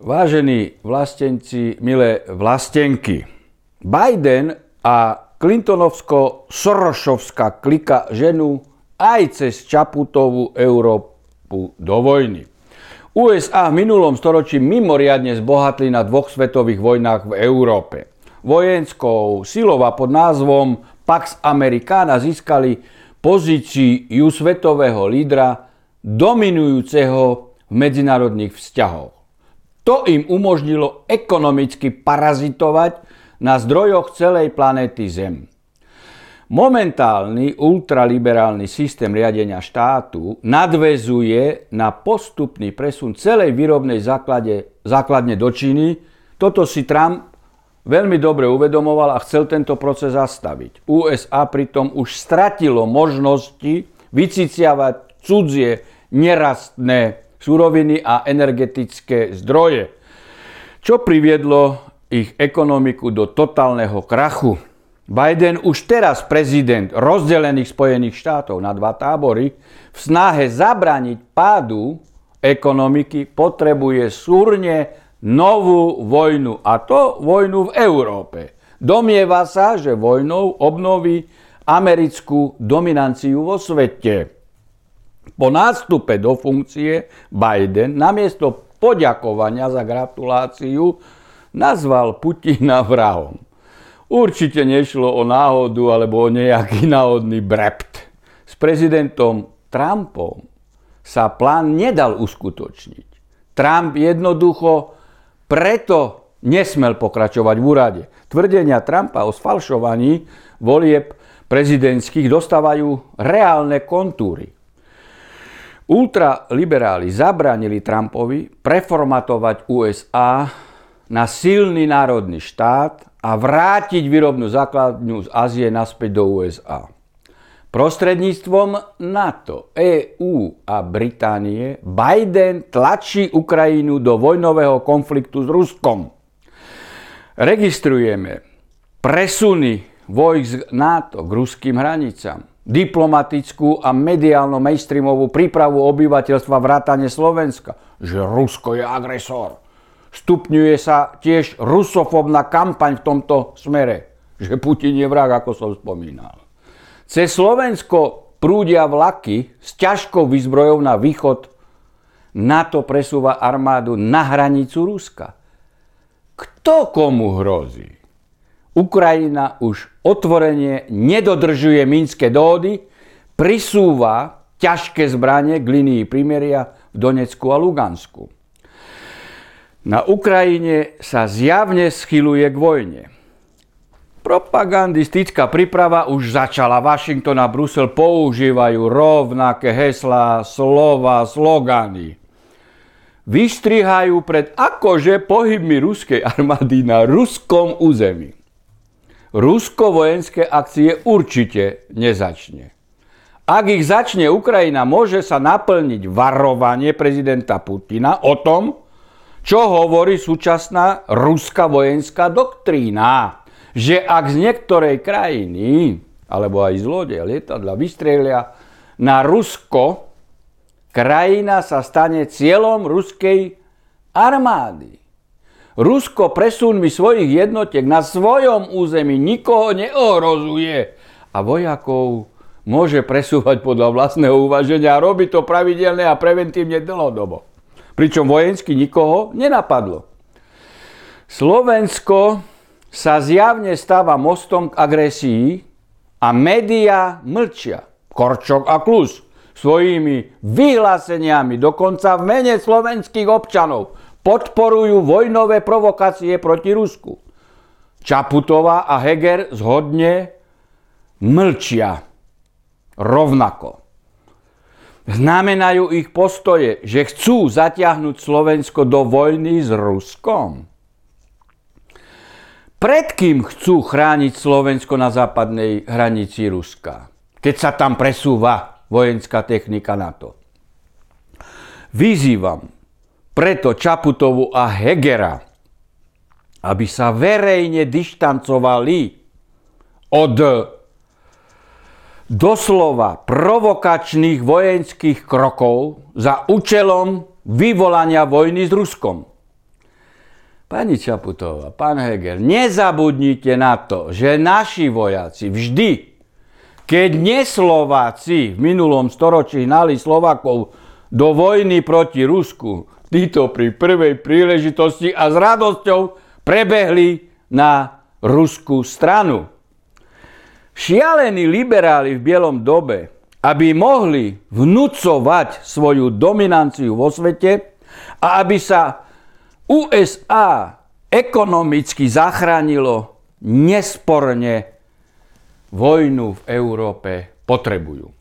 Vážení vlastenci, milé vlastenky, Biden a Clintonovsko-Sorošovská klika ženu aj cez Čaputovú Európu do vojny. USA v minulom storočí mimoriadne zbohatli na dvoch svetových vojnách v Európe. Vojenskou silou pod názvom Pax Americana získali pozíciu svetového lídra dominujúceho v medzinárodných vzťahoch. To im umožnilo ekonomicky parazitovať na zdrojoch celej planéty Zem. Momentálny ultraliberálny systém riadenia štátu nadvezuje na postupný presun celej výrobnej základe, základne do Číny. Toto si Trump veľmi dobre uvedomoval a chcel tento proces zastaviť. USA pritom už stratilo možnosti vyciciavať cudzie nerastné suroviny a energetické zdroje, čo priviedlo ich ekonomiku do totálneho krachu. Biden už teraz prezident rozdelených Spojených štátov na dva tábory v snahe zabrániť pádu ekonomiky potrebuje súrne novú vojnu a to vojnu v Európe. Domieva sa, že vojnou obnoví americkú dominanciu vo svete. Po nástupe do funkcie Biden namiesto poďakovania za gratuláciu nazval Putina vrahom. Určite nešlo o náhodu alebo o nejaký náhodný brept. S prezidentom Trumpom sa plán nedal uskutočniť. Trump jednoducho preto nesmel pokračovať v úrade. Tvrdenia Trumpa o sfalšovaní volieb prezidentských dostávajú reálne kontúry. Ultraliberáli zabránili Trumpovi preformatovať USA na silný národný štát a vrátiť výrobnú základňu z Ázie naspäť do USA. Prostredníctvom NATO, EÚ a Británie Biden tlačí Ukrajinu do vojnového konfliktu s Ruskom. Registrujeme presuny vojsk NATO k ruským hranicám diplomatickú a mediálno mainstreamovú prípravu obyvateľstva vrátane Slovenska, že Rusko je agresor. Stupňuje sa tiež rusofobná kampaň v tomto smere, že Putin je vrah, ako som spomínal. Cez Slovensko prúdia vlaky s ťažkou výzbrojou na východ. NATO presúva armádu na hranicu Ruska. Kto komu hrozí? Ukrajina už otvorene nedodržuje minské dohody, prisúva ťažké zbranie k linii primeria v Donecku a Lugansku. Na Ukrajine sa zjavne schyluje k vojne. Propagandistická príprava už začala. Washington a Brusel používajú rovnaké heslá, slova, slogany. Vystrihajú pred akože pohybmi ruskej armády na ruskom území. Rusko vojenské akcie určite nezačne. Ak ich začne Ukrajina, môže sa naplniť varovanie prezidenta Putina o tom, čo hovorí súčasná ruská vojenská doktrína. Že ak z niektorej krajiny, alebo aj z lode, lietadla vystrelia na Rusko, krajina sa stane cieľom ruskej armády. Rusko presunmi svojich jednotiek na svojom území nikoho neohrozuje a vojakov môže presúvať podľa vlastného uvaženia a robí to pravidelne a preventívne dlhodobo. Pričom vojensky nikoho nenapadlo. Slovensko sa zjavne stáva mostom k agresii a médiá mlčia. Korčok a Klus svojimi vyhláseniami, dokonca v mene slovenských občanov, podporujú vojnové provokácie proti Rusku. Čaputová a Heger zhodne mlčia rovnako. Znamenajú ich postoje, že chcú zatiahnuť Slovensko do vojny s Ruskom? Pred kým chcú chrániť Slovensko na západnej hranici Ruska, keď sa tam presúva vojenská technika NATO? Vyzývam preto Čaputovu a Hegera, aby sa verejne dištancovali od doslova provokačných vojenských krokov za účelom vyvolania vojny s Ruskom. Pani Čaputová, pán Heger, nezabudnite na to, že naši vojaci vždy, keď neslováci v minulom storočí hnali Slovakov do vojny proti Rusku, títo pri prvej príležitosti a s radosťou prebehli na ruskú stranu. Šialení liberáli v bielom dobe, aby mohli vnúcovať svoju dominanciu vo svete a aby sa USA ekonomicky zachránilo, nesporne vojnu v Európe potrebujú.